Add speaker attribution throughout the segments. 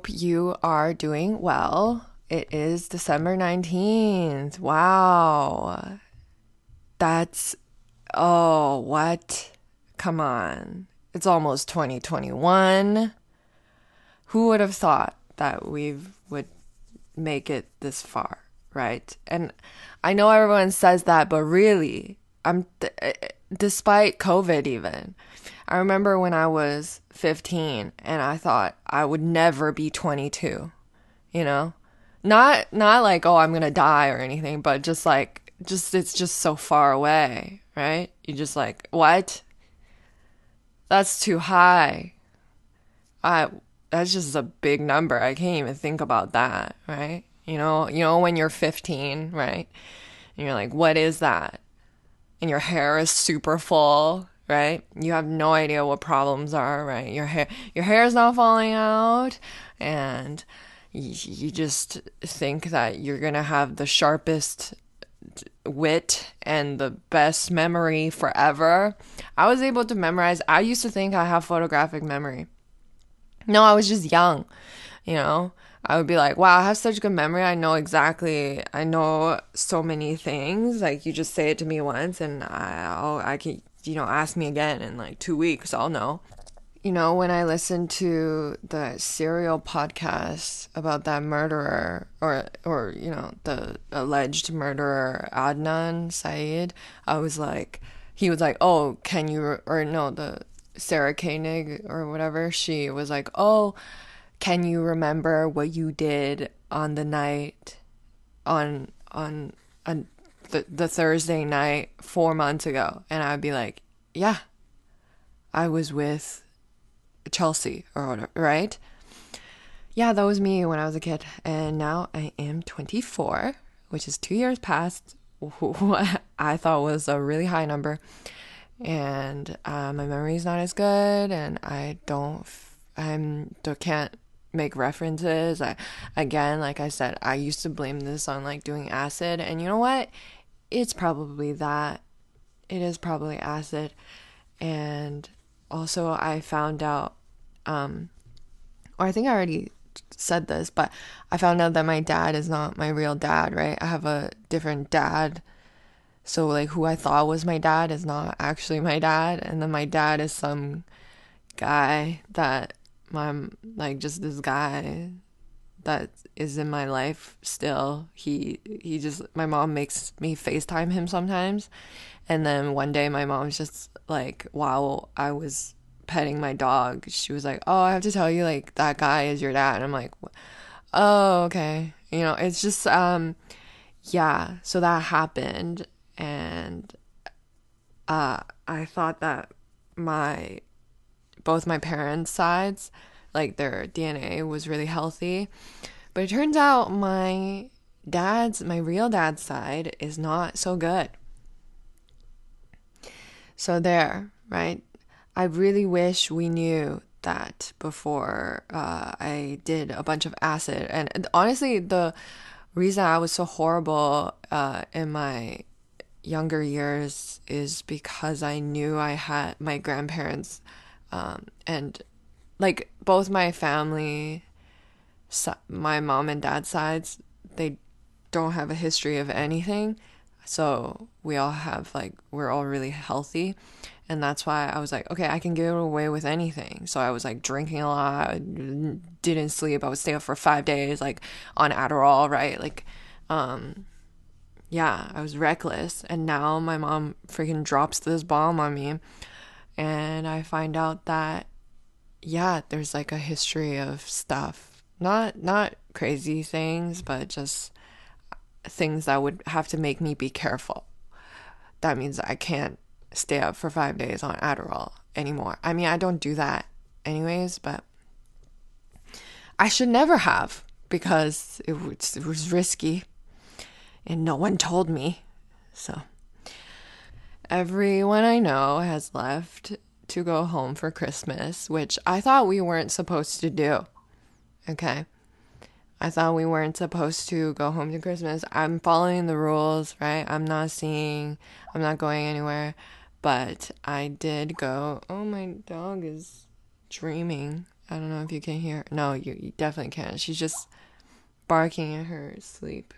Speaker 1: hope you are doing well. It is December 19th. Wow. That's, oh, what? Come on. It's almost 2021. Who would have thought that we would make it this far, right? And I know everyone says that, but really, I'm, eh, eh, despite COVID even, I remember when I was 15 and I thought I would never be 22, you know? Not not like oh I'm going to die or anything, but just like just it's just so far away, right? You just like, what? That's too high. I that's just a big number. I can't even think about that, right? You know, you know when you're 15, right? And you're like, what is that? And your hair is super full right? You have no idea what problems are, right? Your hair your hair is not falling out and you, you just think that you're to have the sharpest wit and the best memory forever. I was able to memorize. I used to think I have photographic memory. No, I was just young, you know. I would be like, wow, I have such good memory. I know exactly, I know so many things. Like you just say it to me once and I'll, I can, you know, ask me again in like two weeks, I'll know. You know, when I listened to the serial podcast about that murderer or or you know, the alleged murderer Adnan Syed, I was like he was like, "Oh, can you or no, the Sarah Koenig or whatever, she was like, "Oh, can you remember what you did on the night on on on the, the Thursday night four months ago. And I'd be like, yeah, I was with Chelsea or whatever, right? Yeah, that was me when I was a kid. And now I am 24, which is two years past what I thought was a really high number. And uh, my memory is not as good, and I don't, I'm, can't make references. I, again, like I said, I used to blame this on like doing acid, and you know what? It's probably that. It is probably acid. And also, I found out, um, or I think I already said this, but I found out that my dad is not my real dad, right? I have a different dad. So, like, who I thought was my dad is not actually my dad. And then my dad is some guy that my, like, just this guy that is in my life still. He he just my mom makes me FaceTime him sometimes. And then one day my mom's just like while I was petting my dog, she was like, "Oh, I have to tell you like that guy is your dad." And I'm like, "Oh, okay." You know, it's just um yeah, so that happened and uh I thought that my both my parents' sides like their DNA was really healthy. But it turns out my dad's, my real dad's side is not so good. So there, right? I really wish we knew that before uh, I did a bunch of acid. And honestly, the reason I was so horrible uh, in my younger years is because I knew I had my grandparents um, and like both my family my mom and dad sides they don't have a history of anything so we all have like we're all really healthy and that's why I was like, okay, I can get away with anything. So I was like drinking a lot, didn't sleep. I would stay up for five days, like on Adderall, right? Like, um, yeah, I was reckless. And now my mom freaking drops this bomb on me, and I find out that yeah, there's like a history of stuff. Not not crazy things, but just things that would have to make me be careful. That means I can't stay up for 5 days on Adderall anymore. I mean, I don't do that anyways, but I should never have because it was, it was risky and no one told me. So everyone I know has left to go home for Christmas, which I thought we weren't supposed to do. Okay. I thought we weren't supposed to go home to Christmas. I'm following the rules, right? I'm not seeing, I'm not going anywhere. But I did go. Oh, my dog is dreaming I don't know if you can hear. No, you, you definitely can't. She's just barking in her sleep.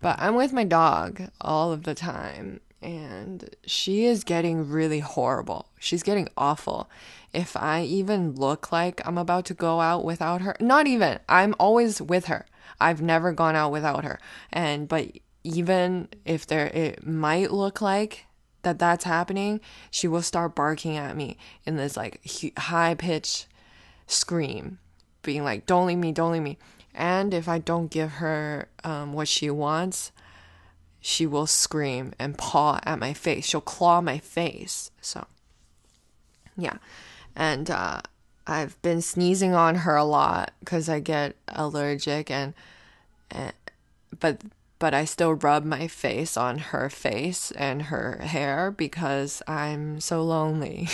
Speaker 1: But I'm with my dog all of the time, and she is getting really horrible. She's getting awful. If I even look like I'm about to go out without her, not even, I'm always with her. I've never gone out without her. And, but even if there, it might look like that that's happening, she will start barking at me in this like high pitch scream, being like, don't leave me, don't leave me. And if I don't give her um, what she wants, she will scream and paw at my face. She'll claw my face. So, yeah. And uh, I've been sneezing on her a lot because I get allergic and, and but but I still rub my face on her face and her hair because I'm so lonely,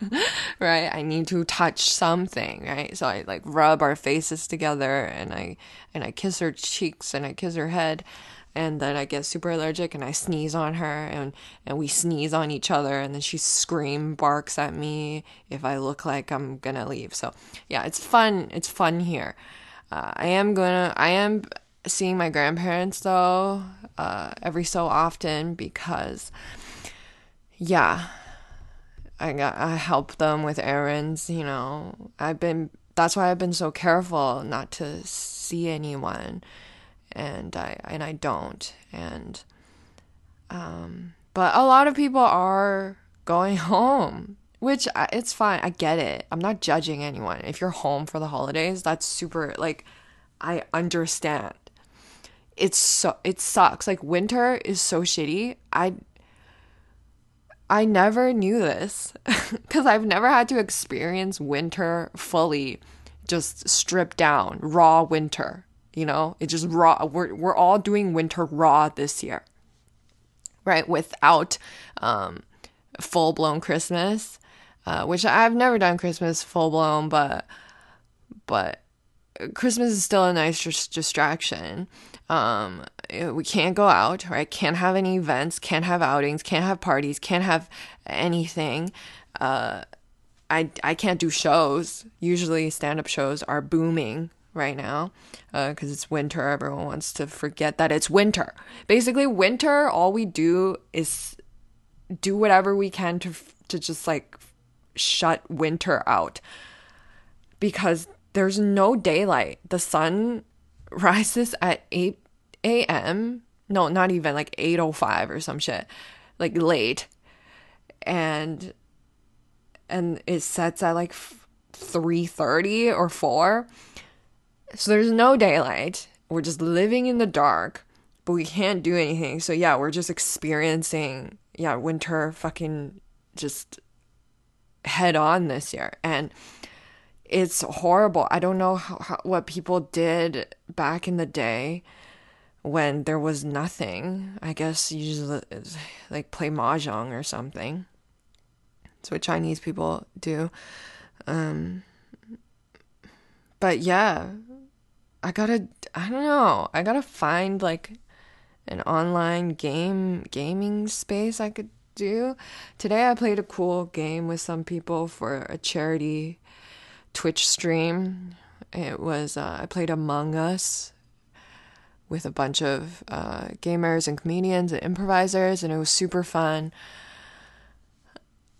Speaker 1: right? I need to touch something, right? So I like rub our faces together and I and I kiss her cheeks and I kiss her head and then I get super allergic and I sneeze on her and and we sneeze on each other and then she scream barks at me if I look like I'm gonna leave. So yeah, it's fun. It's fun here. Uh, I am gonna. I am seeing my grandparents though uh, every so often because yeah I got I help them with errands you know I've been that's why I've been so careful not to see anyone and I and I don't. And um but a lot of people are going home which it's fine. I get it. I'm not judging anyone. If you're home for the holidays that's super like I understand. It's so it sucks. Like winter is so shitty. I I never knew this cuz I've never had to experience winter fully just stripped down, raw winter, you know? It just raw we're we're all doing winter raw this year. Right? Without um full-blown Christmas, uh, which I've never done Christmas full blown, but but Christmas is still a nice distraction. Um, we can't go out, right? Can't have any events, can't have outings, can't have parties, can't have anything. Uh, I, I can't do shows. Usually, stand up shows are booming right now because uh, it's winter. Everyone wants to forget that it's winter. Basically, winter, all we do is do whatever we can to, to just like shut winter out because there's no daylight. The sun rises at 8 a.m. No, not even like 8:05 or some shit. Like late. And and it sets at like 3:30 or 4. So there's no daylight. We're just living in the dark, but we can't do anything. So yeah, we're just experiencing yeah, winter fucking just head on this year. And it's horrible. I don't know how, how, what people did back in the day when there was nothing. I guess you just like play mahjong or something. That's what Chinese people do. Um, but yeah, I gotta. I don't know. I gotta find like an online game gaming space I could do. Today I played a cool game with some people for a charity Twitch stream. It was uh, I played Among Us with a bunch of uh, gamers and comedians and improvisers, and it was super fun.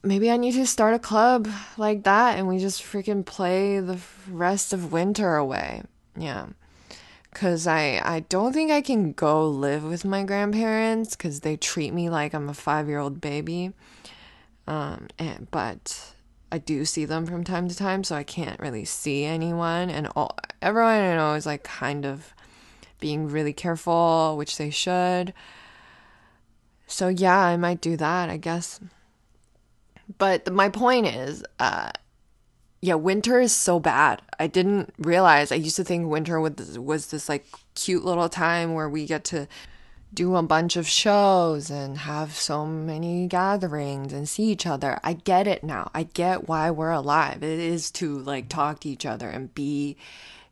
Speaker 1: Maybe I need to start a club like that, and we just freaking play the rest of winter away. Yeah, cause I I don't think I can go live with my grandparents because they treat me like I'm a five year old baby. Um, and but I do see them from time to time, so I can't really see anyone. And all everyone I know is like kind of being really careful, which they should. So yeah, I might do that, I guess. But my point is, uh, yeah, winter is so bad. I didn't realize. I used to think winter was was this like cute little time where we get to do a bunch of shows and have so many gatherings and see each other. I get it now. I get why we're alive. It is to like talk to each other and be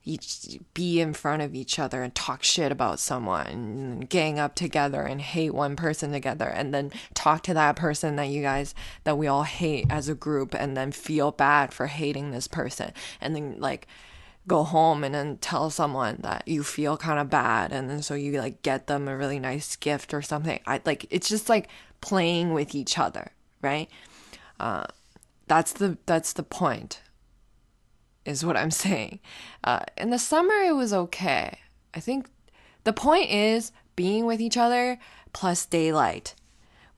Speaker 1: each be in front of each other and talk shit about someone and gang up together and hate one person together and then talk to that person that you guys that we all hate as a group and then feel bad for hating this person. And then like go home and then tell someone that you feel kind of bad and then so you like get them a really nice gift or something. I like it's just like playing with each other right? Uh, that's the that's the point is what I'm saying. Uh, in the summer, it was okay. I think the point is being with each other plus daylight.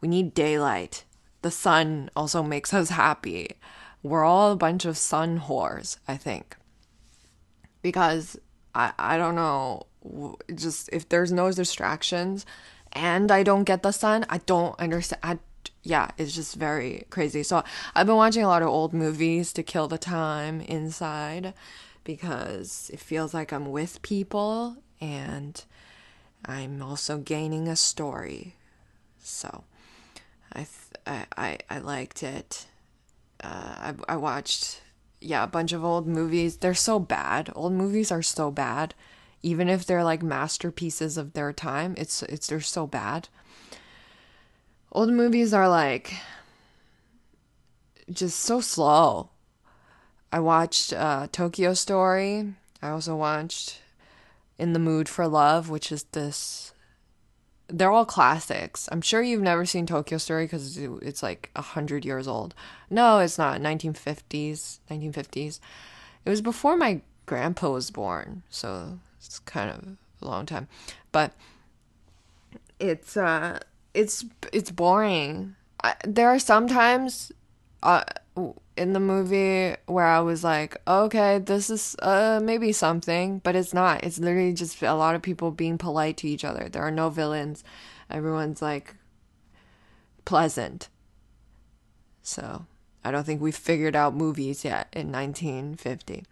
Speaker 1: We need daylight. The sun also makes us happy. We're all a bunch of sun whores, I think. Because I, I don't know, just if there's no distractions and I don't get the sun, I don't understand. I yeah, it's just very crazy. So I've been watching a lot of old movies to kill the time inside because it feels like I'm with people and I'm also gaining a story. So I th- I, I, I liked it. Uh, I, I watched yeah a bunch of old movies. They're so bad. Old movies are so bad. Even if they're like masterpieces of their time, it's it's they're so bad old movies are like just so slow. I watched uh, Tokyo Story. I also watched In the Mood for Love, which is this. They're all classics. I'm sure you've never seen Tokyo Story because it's like a hundred years old. No, it's not. 1950s. 1950s. It was before my grandpa was born, so it's kind of a long time. But it's uh it's it's boring. I, there are sometimes uh, in the movie where I was like, okay, this is uh, maybe something, but it's not. It's literally just a lot of people being polite to each other. There are no villains. Everyone's like pleasant. So I don't think we've figured out movies yet in 1950.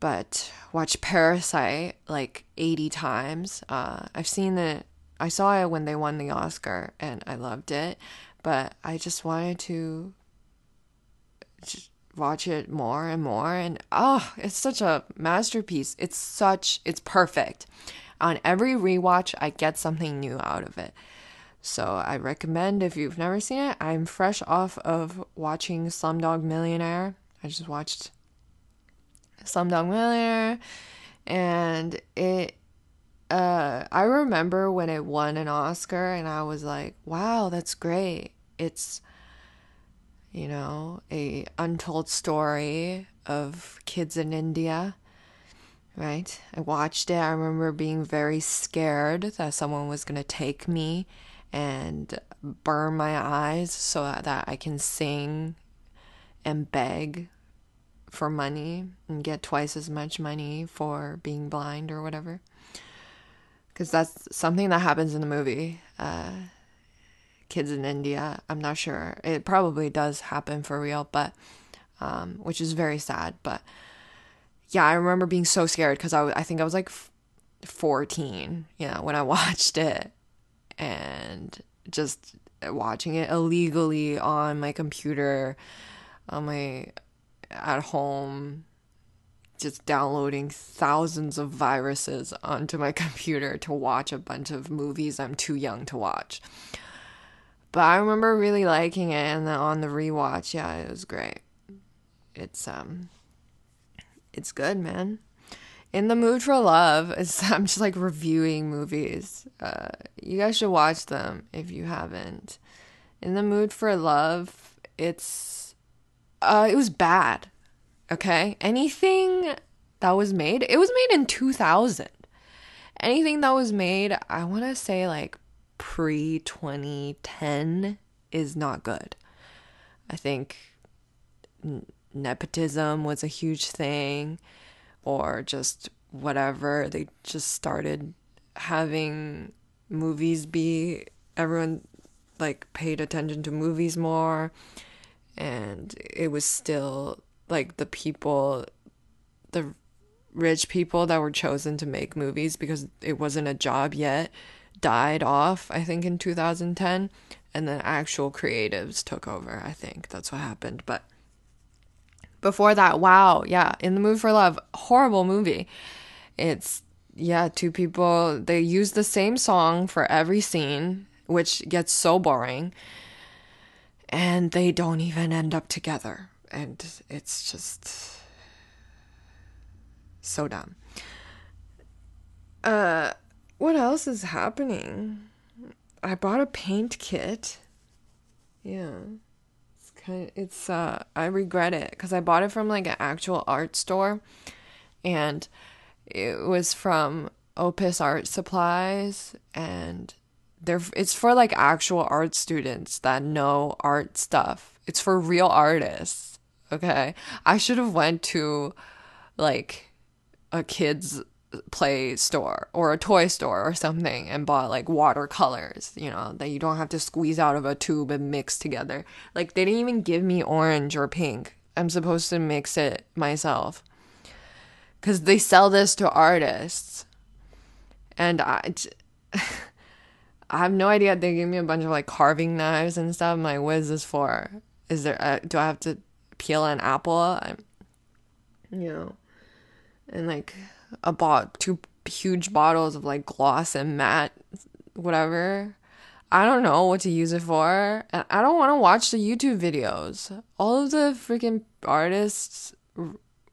Speaker 1: But watch Parasite like 80 times. Uh, I've seen it I saw it when they won the Oscar and I loved it, but I just wanted to just watch it more and more and oh, it's such a masterpiece. It's such it's perfect. On every rewatch, I get something new out of it. So I recommend if you've never seen it. I'm fresh off of watching Slumdog Millionaire. I just watched Slumdog Millionaire and it uh, I remember when it won an Oscar, and I was like, "Wow, that's great!" It's, you know, a untold story of kids in India, right? I watched it. I remember being very scared that someone was gonna take me and burn my eyes so that I can sing and beg for money and get twice as much money for being blind or whatever because that's something that happens in the movie. Uh, kids in India. I'm not sure. It probably does happen for real, but um, which is very sad. But yeah, I remember being so scared because I, I think I was like 14, you know, when I watched it, and just watching it illegally on my computer, on my at home just downloading thousands of viruses onto my computer to watch a bunch of movies I'm too young to watch. But I remember really liking it and then on the rewatch, yeah, it was great. It's um it's good, man. In the mood for love, I'm just like reviewing movies. Uh, you guys should watch them if you haven't. In the mood for love, it's uh, it was bad. Okay? Anything that was made, it was made in 2000. Anything that was made, I want to say like pre 2010 is not good. I think nepotism was a huge thing or just whatever. They just started having movies be everyone like paid attention to movies more and it was still like the people the rich people that were chosen to make movies because it wasn't a job yet died off i think in 2010 and then actual creatives took over i think that's what happened but Before that, wow, yeah, In the Mood for Love, horrible movie. It's yeah, two people they use the same song for every scene, which gets so boring. And they don't even end up together. And it's just so dumb. Uh what else is happening? I bought a paint kit. Yeah. It's kind of, it's uh I regret it cuz I bought it from like an actual art store and it was from Opus Art Supplies and they're it's for like actual art students that know art stuff. It's for real artists. Okay? I should have went to like a kids play store or a toy store or something and bought like watercolors, you know, that you don't have to squeeze out of a tube and mix together. Like they didn't even give me orange or pink. I'm supposed to mix it myself because they sell this to artists. And I, I have no idea. They gave me a bunch of like carving knives and stuff. I'm like, what is this for? Is there, a, do I have to peel an apple? I'm, you know, and like I bought two huge bottles of like gloss and matte, whatever. I don't know what to use it for. And I don't want to watch the YouTube videos. All of the freaking artists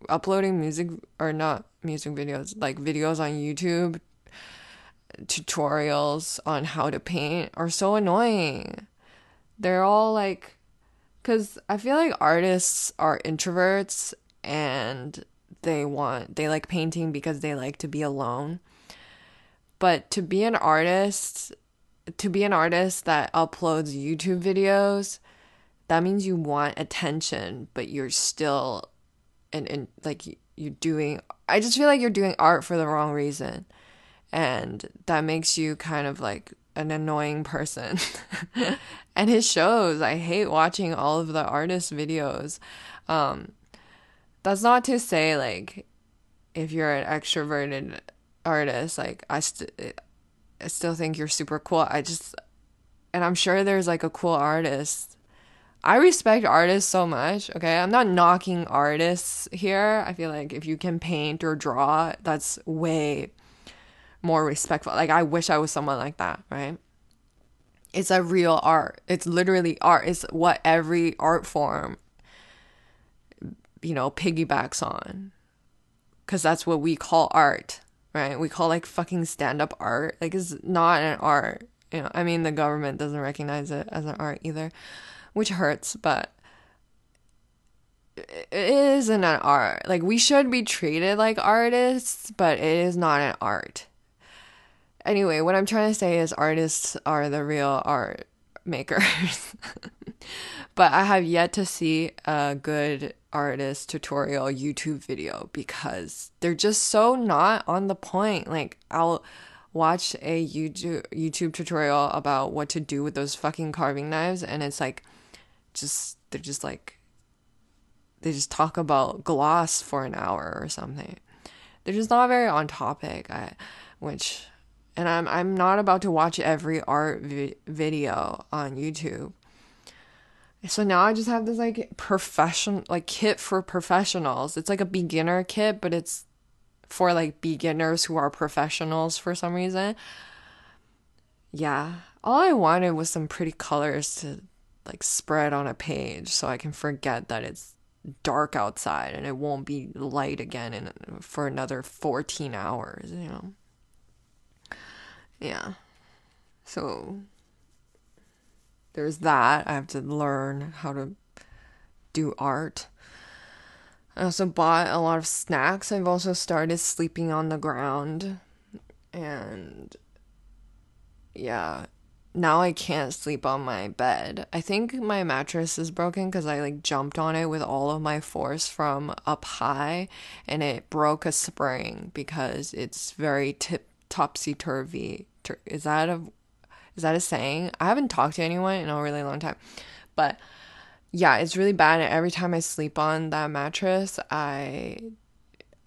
Speaker 1: uploading music or not music videos, like videos on YouTube, tutorials on how to paint are so annoying. They're all like, because I feel like artists are introverts and they want, they like painting because they like to be alone. But to be an artist, to be an artist that uploads YouTube videos, that means you want attention, but you're still and, and like you're doing I just feel like you're doing art for the wrong reason. And that makes you kind of like an annoying person. and his shows, I hate watching all of the artist videos. Um that's not to say like if you're an extroverted artist, like I st- I still think you're super cool. I just and I'm sure there's like a cool artist I respect artists so much, okay? I'm not knocking artists here. I feel like if you can paint or draw, that's way more respectful. Like, I wish I was someone like that, right? It's a real art. It's literally art. It's what every art form, you know, piggybacks on. Because that's what we call art, right? We call like fucking stand up art. Like, it's not an art. You know, I mean, the government doesn't recognize it as an art either which hurts, but it isn't an art. Like we should be treated like artists, but it is not an art. Anyway, what I'm trying to say is artists are the real art makers. but I have yet to see a good artist tutorial YouTube video because they're just so not on the point. Like I'll watch a YouTube YouTube tutorial about what to do with those fucking carving knives and it's like just they're just like they just talk about gloss for an hour or something. They're just not very on topic. I, which, and I'm I'm not about to watch every art vi- video on YouTube. So now I just have this like professional like kit for professionals. It's like a beginner kit, but it's for like beginners who are professionals for some reason. Yeah, all I wanted was some pretty colors to like spread on a page so I can forget that it's dark outside and it won't be light again in for another 14 hours, you know. Yeah. So there's that. I have to learn how to do art. I also bought a lot of snacks. I've also started sleeping on the ground. And yeah, now I can't sleep on my bed. I think my mattress is broken because I like jumped on it with all of my force from up high and it broke a spring because it's very tip topsy turvy. Is that a is that a saying? I haven't talked to anyone in a really long time. But yeah, it's really bad and every time I sleep on that mattress, I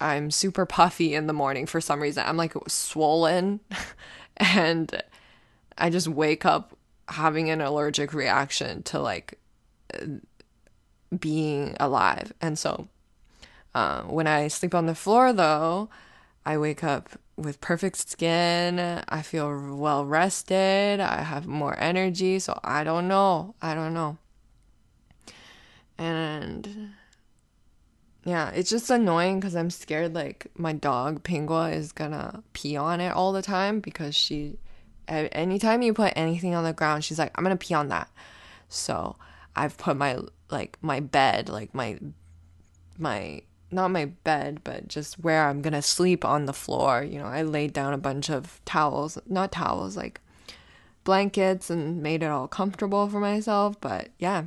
Speaker 1: I'm super puffy in the morning for some reason. I'm like swollen and I just wake up having an allergic reaction to like being alive. And so Uh, when I sleep on the floor, though, I wake up with perfect skin. I feel well rested. I have more energy. So I don't know. I don't know. And yeah, it's just annoying because I'm scared like my dog Pingua is gonna pee on it all the time because she, anytime you put anything on the ground, she's like, I'm gonna pee on that. So I've put my like my bed, like my my not my bed, but just where I'm gonna sleep on the floor. You know, I laid down a bunch of towels, not towels, like blankets and made it all comfortable for myself. But yeah,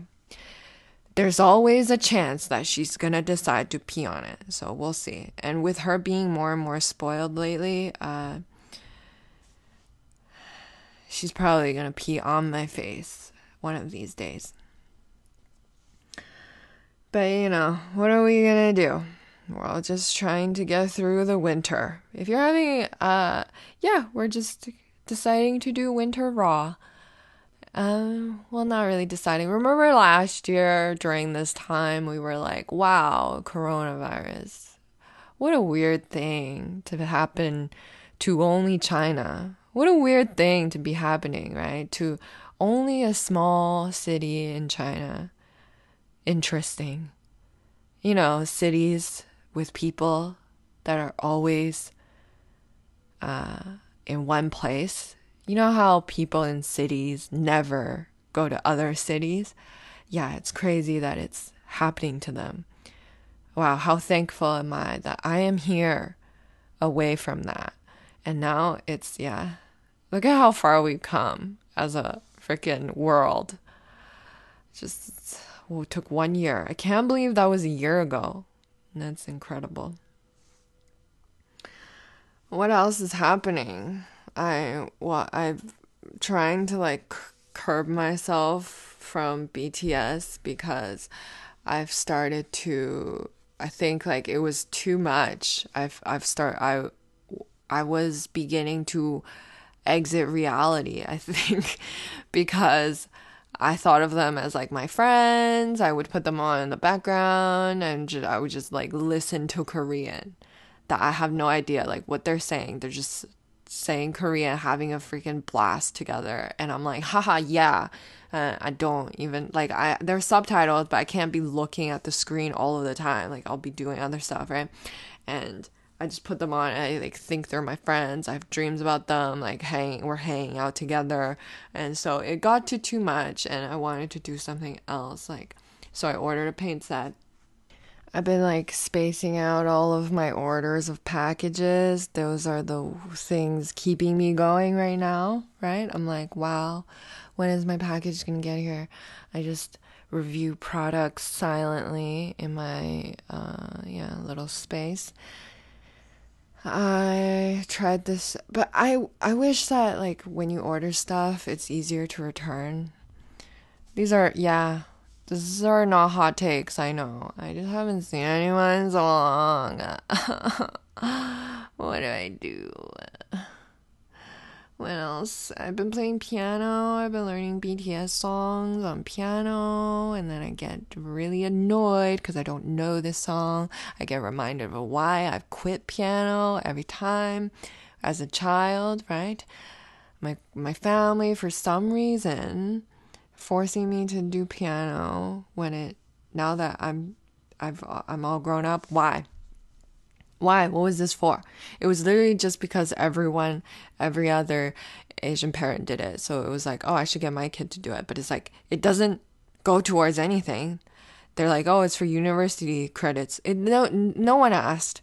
Speaker 1: there's always a chance that she's gonna decide to pee on it. So we'll see. And with her being more and more spoiled lately, uh, she's probably gonna pee on my face one of these days. But you know, what are we gonna do? We're all just trying to get through the winter. If you're having, uh, yeah, we're just deciding to do winter raw. Um, well, not really deciding. Remember last year during this time, we were like, wow, coronavirus. What a weird thing to happen to only China. What a weird thing to be happening, right? To only a small city in China. Interesting. You know, cities with people that are always uh, in one place. You know how people in cities never go to other cities? Yeah, it's crazy that it's happening to them. Wow, how thankful am I that I am here away from that. And now it's, yeah, look at how far we've come as a freaking world. Just well, took one year. I can't believe that was a year ago. That's incredible. What else is happening? I well, I'm trying to like curb myself from BTS because I've started to I think like it was too much. I've I've start I I was beginning to exit reality, I think, because I thought of them as like my friends. I would put them on in the background and just, I would just like listen to Korean. That I have no idea like what they're saying. They're just saying Korean, having a freaking blast together, and I'm like, haha, yeah. Uh, I don't even like I there's subtitles, but I can't be looking at the screen all of the time. Like I'll be doing other stuff, right? And I just put them on. I like think they're my friends. I have dreams about them. Like hang, we're hanging out together, and so it got to too much, and I wanted to do something else. Like, so I ordered a paint set. I've been like spacing out all of my orders of packages. Those are the things keeping me going right now, right? I'm like, wow, when is my package gonna get here? I just review products silently in my uh yeah little space I tried this, but I I wish that like when you order stuff, it's easier to return. These are yeah, these are not hot takes. I know. I just haven't seen anyone so long. what do I do? What else? I've been playing piano. I've been learning BTS songs on piano, and then I get really annoyed because I don't know this song. I get reminded of why I've quit piano every time as a child, right? My my family, for some reason, forcing me to do piano when it now that I'm I've I'm all grown up. Why? Why? What was this for? It was literally just because everyone, every other Asian parent did it. So it was like, oh, I should get my kid to do it. But it's like, it doesn't go towards anything. They're like, oh, it's for university credits. It, no, no one asked.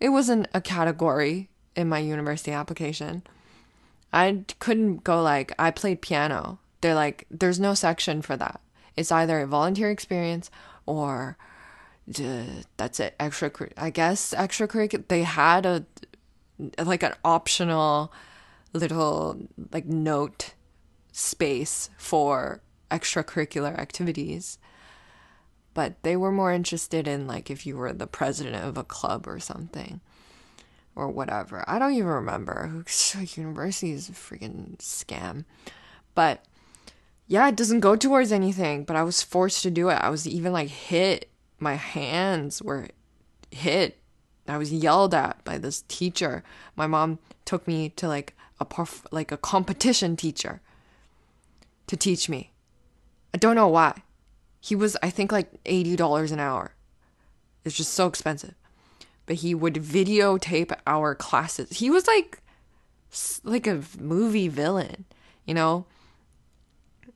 Speaker 1: It wasn't a category in my university application. I couldn't go like, I played piano. They're like, there's no section for that. It's either a volunteer experience or that's it. Extra i guess extracurricular they had a like an optional little like note space for extracurricular activities. But they were more interested in like if you were the president of a club or something or whatever. I don't even remember. University is a freaking scam. But yeah it doesn't go towards anything but i was forced to do it. I was even like hit my hands were hit. I was yelled at by this teacher. My mom took me to like a perf- like a competition teacher to teach me. I don't know why. He was I think like $80 an hour. It's just so expensive. But he would videotape our classes. He was like like a movie villain, you know?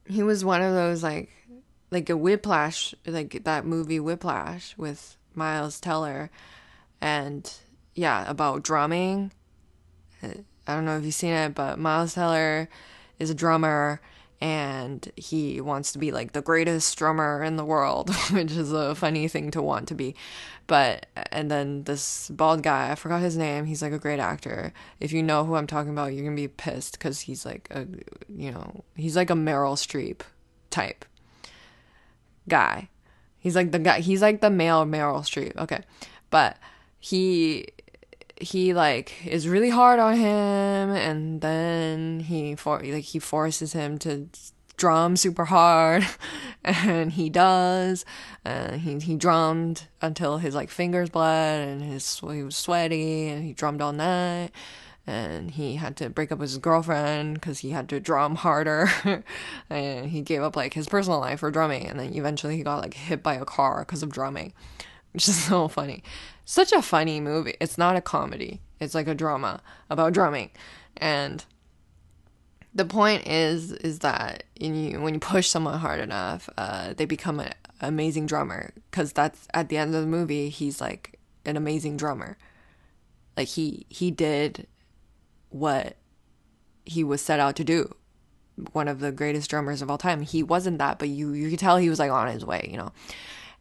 Speaker 1: He was one of those like like a whiplash, like that movie Whiplash with Miles Teller and yeah, about drumming. I don't know if you've seen it, but Miles Teller is a drummer and he wants to be like the greatest drummer in the world, which is a funny thing to want to be. But and then this bald guy, I forgot his name. He's like a great actor. If you know who I'm talking about, you're gonna be pissed because he's like a, you know, he's like a Meryl Streep type guy. He's like the guy. He's like the male Meryl Streep. Okay, but he he like is really hard on him and then he for like he forces him to drum super hard and he does and he he drummed until his like fingers bled and his he was sweaty and he drummed all night and he had to break up with his girlfriend because he had to drum harder and he gave up like his personal life for drumming and then eventually he got like hit by a car because of drumming which is so funny such a funny movie. It's not a comedy. It's like a drama about drumming. And the point is is that you, when you push someone hard enough, uh, they become an amazing drummer because that's at the end of the movie he's like an amazing drummer. Like he he did what he was set out to do. One of the greatest drummers of all time. He wasn't that, but you you could tell he was like on his way, you know.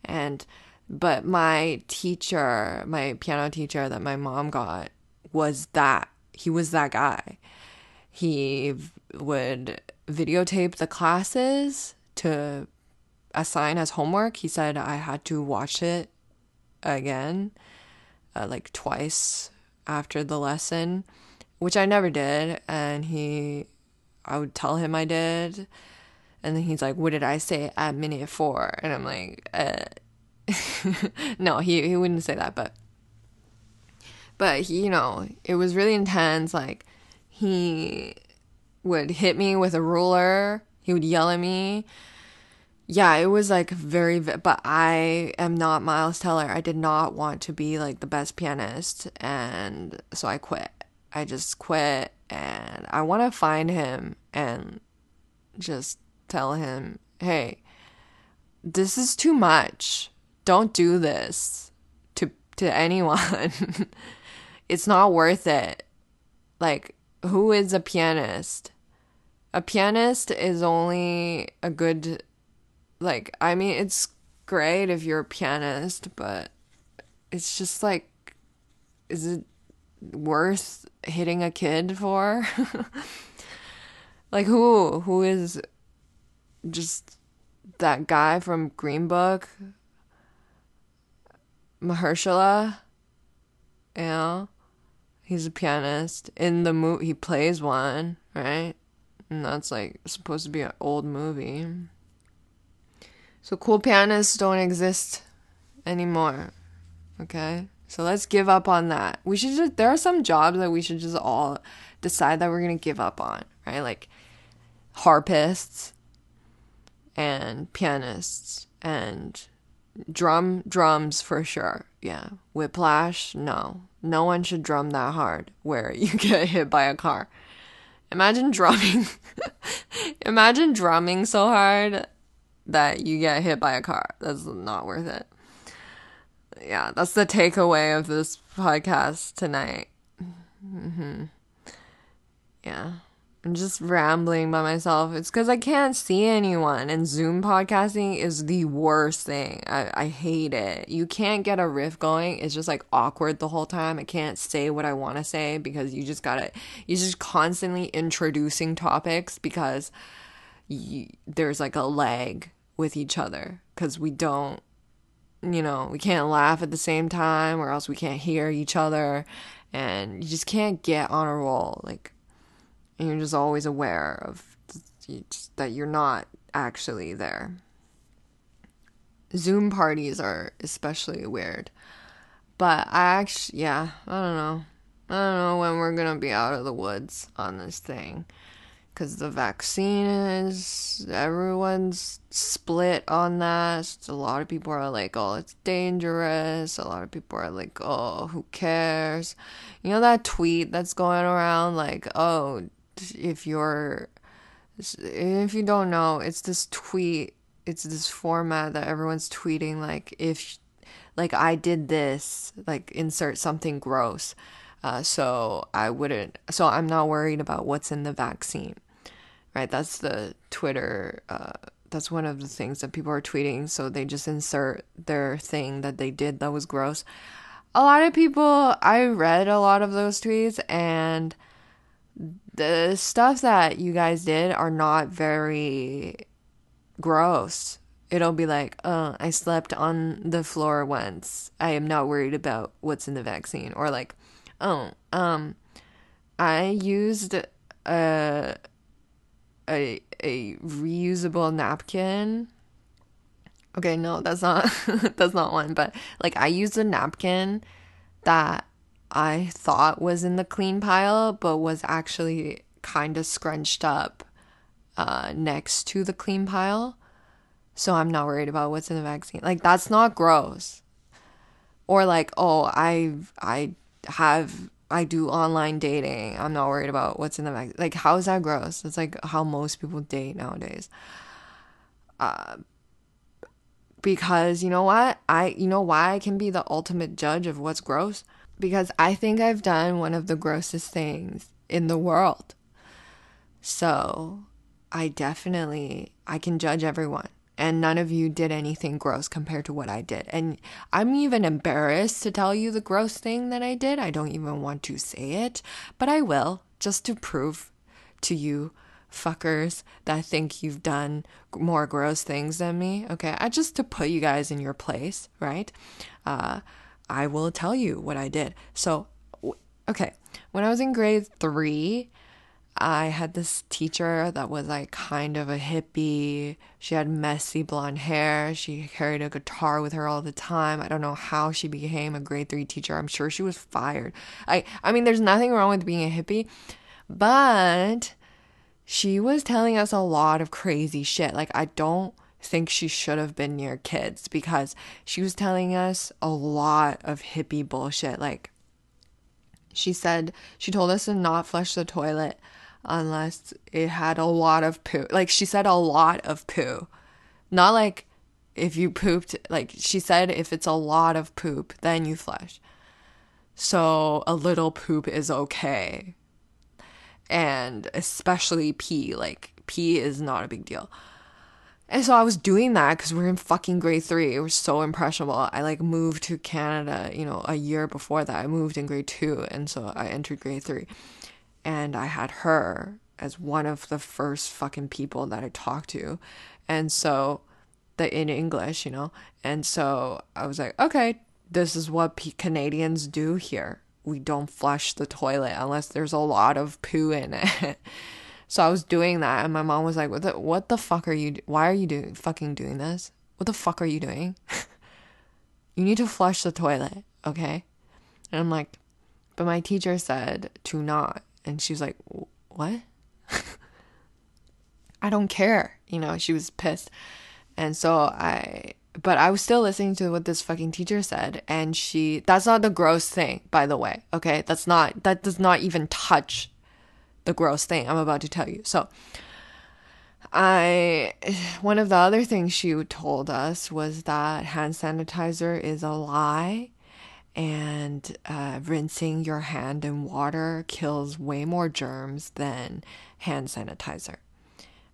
Speaker 1: And but my teacher, my piano teacher that my mom got, was that. He was that guy. He would videotape the classes to assign as homework. He said I had to watch it again, uh, like twice after the lesson, which I never did. And he, I would tell him I did. And then he's like, What did I say at minute four? And I'm like, uh, no, he he wouldn't say that, but but he, you know, it was really intense. Like he would hit me with a ruler. He would yell at me. Yeah, it was like very, but I am not Miles Teller. I did not want to be like the best pianist, and so I quit. I just quit, and I want to find him and just tell him, hey, this is too much don't do this to to anyone. it's not worth it. Like who is a pianist? A pianist is only a good like I mean it's great if you're a pianist, but it's just like is it worth hitting a kid for? like who who is just that guy from Green Book Mahershala, you know, he's a pianist. In the movie, he plays one, right? And that's like supposed to be an old movie. So cool pianists don't exist anymore. Okay? So let's give up on that. We should just, there are some jobs that we should just all decide that we're going to give up on, right? Like harpists and pianists and drum drums for sure. Yeah. Whiplash, no. No one should drum that hard where you get hit by a car. Imagine drumming. Imagine drumming so hard that you get hit by a car. That's not worth it. Yeah, that's the takeaway of this podcast tonight. hmm Yeah. I'm just rambling by myself. It's because I can't see anyone, and Zoom podcasting is the worst thing. I, I hate it. You can't get a riff going. It's just like awkward the whole time. I can't say what I want to say because you just gotta, you're just constantly introducing topics because you, there's like a lag with each other because we don't, you know, we can't laugh at the same time or else we can't hear each other, and you just can't get on a roll. Like, and you're just always aware of that you're not actually there. Zoom parties are especially weird. but I actually, yeah, I don't know. I don't know when we're gonna be out of the woods on this thing. Because the vaccine is, everyone's split on that. A lot of people are like, oh, it's dangerous. A lot of people are like, oh, who cares? You know that tweet that's going around? Like, oh, if you're, if you don't know, it's this tweet, it's this format that everyone's tweeting, like, if, like, I did this, like, insert something gross. Uh, so I wouldn't, so I'm not worried about what's in the vaccine right? That's the Twitter. Uh, that's one of the things that people are tweeting. So they just insert their thing that they did that was gross. A lot of people, I read a lot of those tweets, and the stuff that you guys did are not very gross. It'll be like, oh, I slept on the floor once. I am not worried about what's in the vaccine. Or like, oh, um, I used a a a reusable napkin. Okay, no, that's not that's not one, but like I used a napkin that I thought was in the clean pile but was actually kind of scrunched up uh, next to the clean pile. So I'm not worried about what's in the vaccine. Like that's not gross. Or like, oh, I I have I do online dating. I'm not worried about what's in the mag. Like, how is that gross? It's like how most people date nowadays. Uh, because you know what? I you know why I can be the ultimate judge of what's gross? Because I think I've done one of the grossest things in the world. So, I definitely I can judge everyone and none of you did anything gross compared to what I did. And I'm even embarrassed to tell you the gross thing that I did. I don't even want to say it, but I will just to prove to you fuckers that think you've done more gross things than me. Okay, I just to put you guys in your place, right? Uh, I will tell you what I did. So, okay, when I was in grade three, I had this teacher that was like kind of a hippie. She had messy blonde hair. She carried a guitar with her all the time. I don't know how she became a grade 3 teacher. I'm sure she was fired. I I mean there's nothing wrong with being a hippie, but she was telling us a lot of crazy shit. Like I don't think she should have been near kids because she was telling us a lot of hippie bullshit like she said she told us to not flush the toilet unless it had a lot of poo. Like she said, a lot of poo. Not like if you pooped, like she said, if it's a lot of poop, then you flush. So a little poop is okay. And especially pee, like pee is not a big deal. And so I was doing that because we are in fucking grade three. It was so impressionable. I like moved to Canada, you know, a year before that. I moved in grade two, and so I entered grade three and I had her as one of the first fucking people that I talked to. And so the in English, you know. And so I was like, okay, this is what P- Canadians do here. We don't flush the toilet unless there's a lot of poo in it. so I was doing that and my mom was like, "What the what the fuck are you why are you doing fucking doing this? What the fuck are you doing? you need to flush the toilet, okay?" And I'm like, "But my teacher said to not." And she was like, What? I don't care. You know, she was pissed. And so I, but I was still listening to what this fucking teacher said. And she, that's not the gross thing, by the way. Okay. That's not, that does not even touch the gross thing I'm about to tell you. So, I one of the other things she told us was that hand sanitizer is a lie and uh, rinsing your hand in water kills way more germs than hand sanitizer.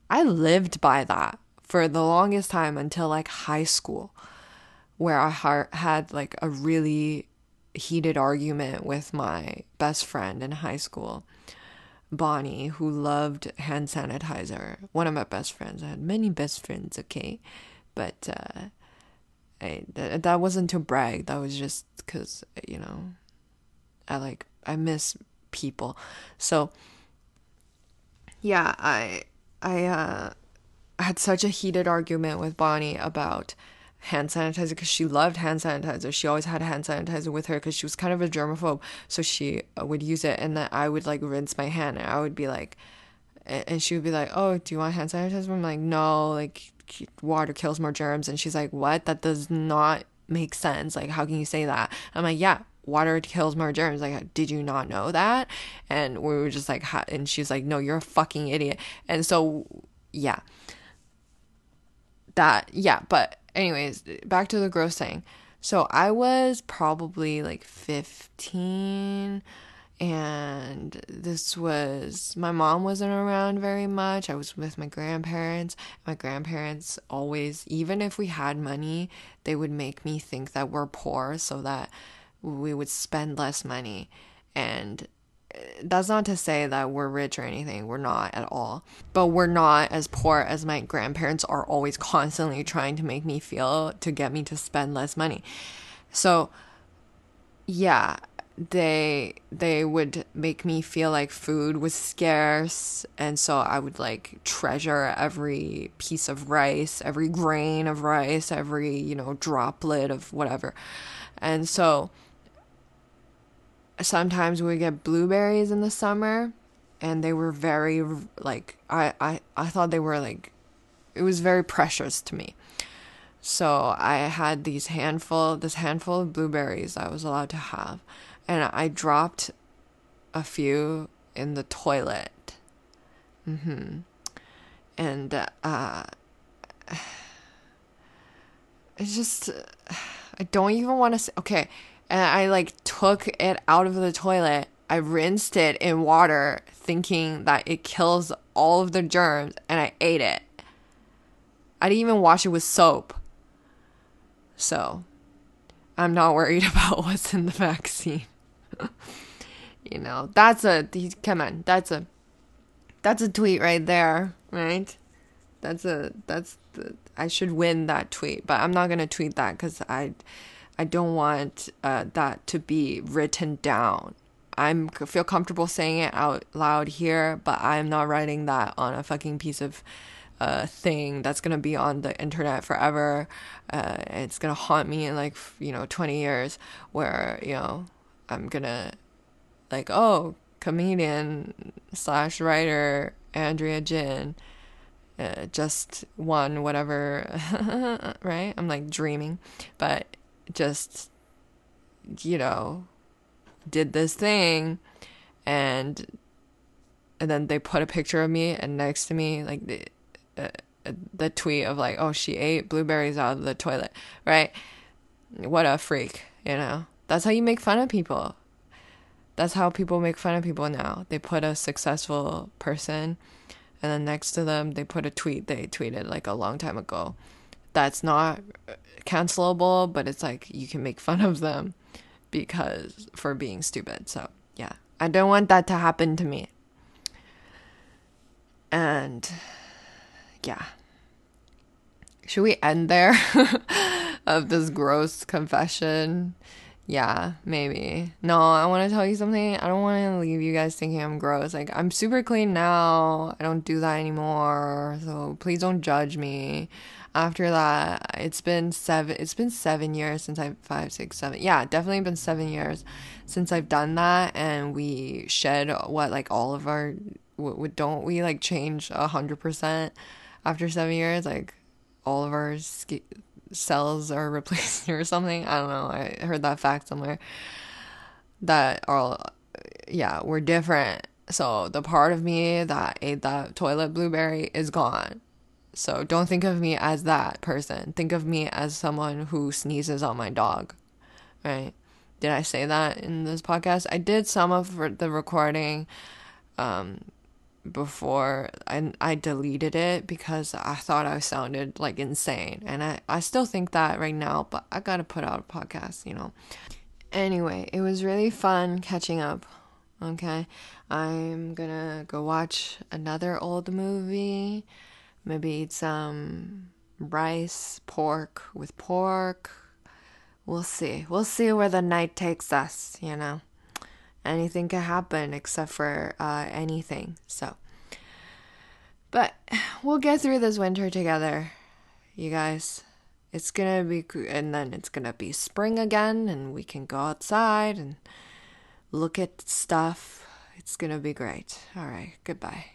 Speaker 1: I lived by that for the longest time until like high school, where I ha- had like a really heated argument with my best friend in high school, Bonnie, who loved hand sanitizer. One of my best friends. I had many best friends, okay? But uh, I, that, that wasn't to brag. That was just because, you know, I like, I miss people. So, yeah, I, I, uh, had such a heated argument with Bonnie about hand sanitizer because she loved hand sanitizer. She always had hand sanitizer with her because she was kind of a germaphobe. So she uh, would use it, and then I would like rinse my hand, and I would be like, and she would be like, "Oh, do you want hand sanitizer?" I'm like, "No, like water kills more germs." And she's like, "What? That does not make sense. Like, how can you say that?" I'm like, "Yeah, water kills more germs. Like, did you not know that?" And we were just like, and she's like, "No, you're a fucking idiot." And so, yeah, that yeah. But anyways, back to the gross thing. So I was probably like 15 and this was my mom wasn't around very much. I was with my grandparents. My grandparents always, even if we had money, they would make me think that we're poor so that we would spend less money. And uh, that's not to say that we're rich or anything. We're not at all. But we're not as poor as my grandparents are always constantly trying to make me feel to get me to spend less money. So, yeah, they they would make me feel like food was scarce and so I would like treasure every piece of rice, every grain of rice, every, you know, droplet of whatever. And so sometimes we get blueberries in the summer and they were very like I I I thought they were like it was very precious to me. So I had these handful this handful of blueberries I was allowed to have and I dropped a few in the toilet. Mm-hmm. And uh, it's just I don't even want to say okay. And I like took it out of the toilet. I rinsed it in water, thinking that it kills all of the germs, and I ate it. I didn't even wash it with soap. So, I'm not worried about what's in the vaccine. you know, that's a come on, that's a that's a tweet right there, right? That's a that's the I should win that tweet, but I'm not gonna tweet that because I I don't want uh, that to be written down. I'm feel comfortable saying it out loud here, but I'm not writing that on a fucking piece of uh, thing that's gonna be on the internet forever. Uh, it's gonna haunt me in like you know 20 years, where you know I'm gonna like, oh, comedian slash writer Andrea Jin uh, just won whatever, right? I'm like dreaming, but just, you know, did this thing and and then they put a picture of me and next to me like the uh, the tweet of like oh she ate blueberries out of the toilet right? What a freak you know that's how you make fun of people. That's how people make fun of people now. They put a successful person and then next to them they put a tweet they tweeted like a long time ago. That's not uh, cancelable, but it's like you can make fun of them because for being stupid. So, yeah. I don't want that to happen to me. And yeah. Should we end there of this gross confession? Yeah, maybe. No, I want to tell you something. I don't want to leave you guys thinking I'm gross. Like, I'm super clean now. I don't do that anymore. So please don't judge me. After that, it's been seven. It's been seven years since I five, six, seven. Yeah, definitely been seven years since I've done that. And we shed what like all of our. What don't we like change a hundred percent after seven years? Like all of our cells are replaced or something. I don't know. I heard that fact somewhere that are yeah, we're different. So the part of me that ate that toilet blueberry is gone. So don't think of me as that person. Think of me as someone who sneezes on my dog. Right? Did I say that in this podcast? I did some of the recording um before and I deleted it because I thought I sounded like insane. And I, I still think that right now, but I gotta put out a podcast, you know. Anyway, it was really fun catching up. Okay. I'm gonna go watch another old movie. Maybe eat some rice, pork with pork. We'll see. We'll see where the night takes us, you know anything can happen except for uh, anything. So, but we'll get through this winter together, you guys. It's gonna be, and then it's gonna be spring again, and we can go outside and look at stuff. It's gonna be great. All right, goodbye.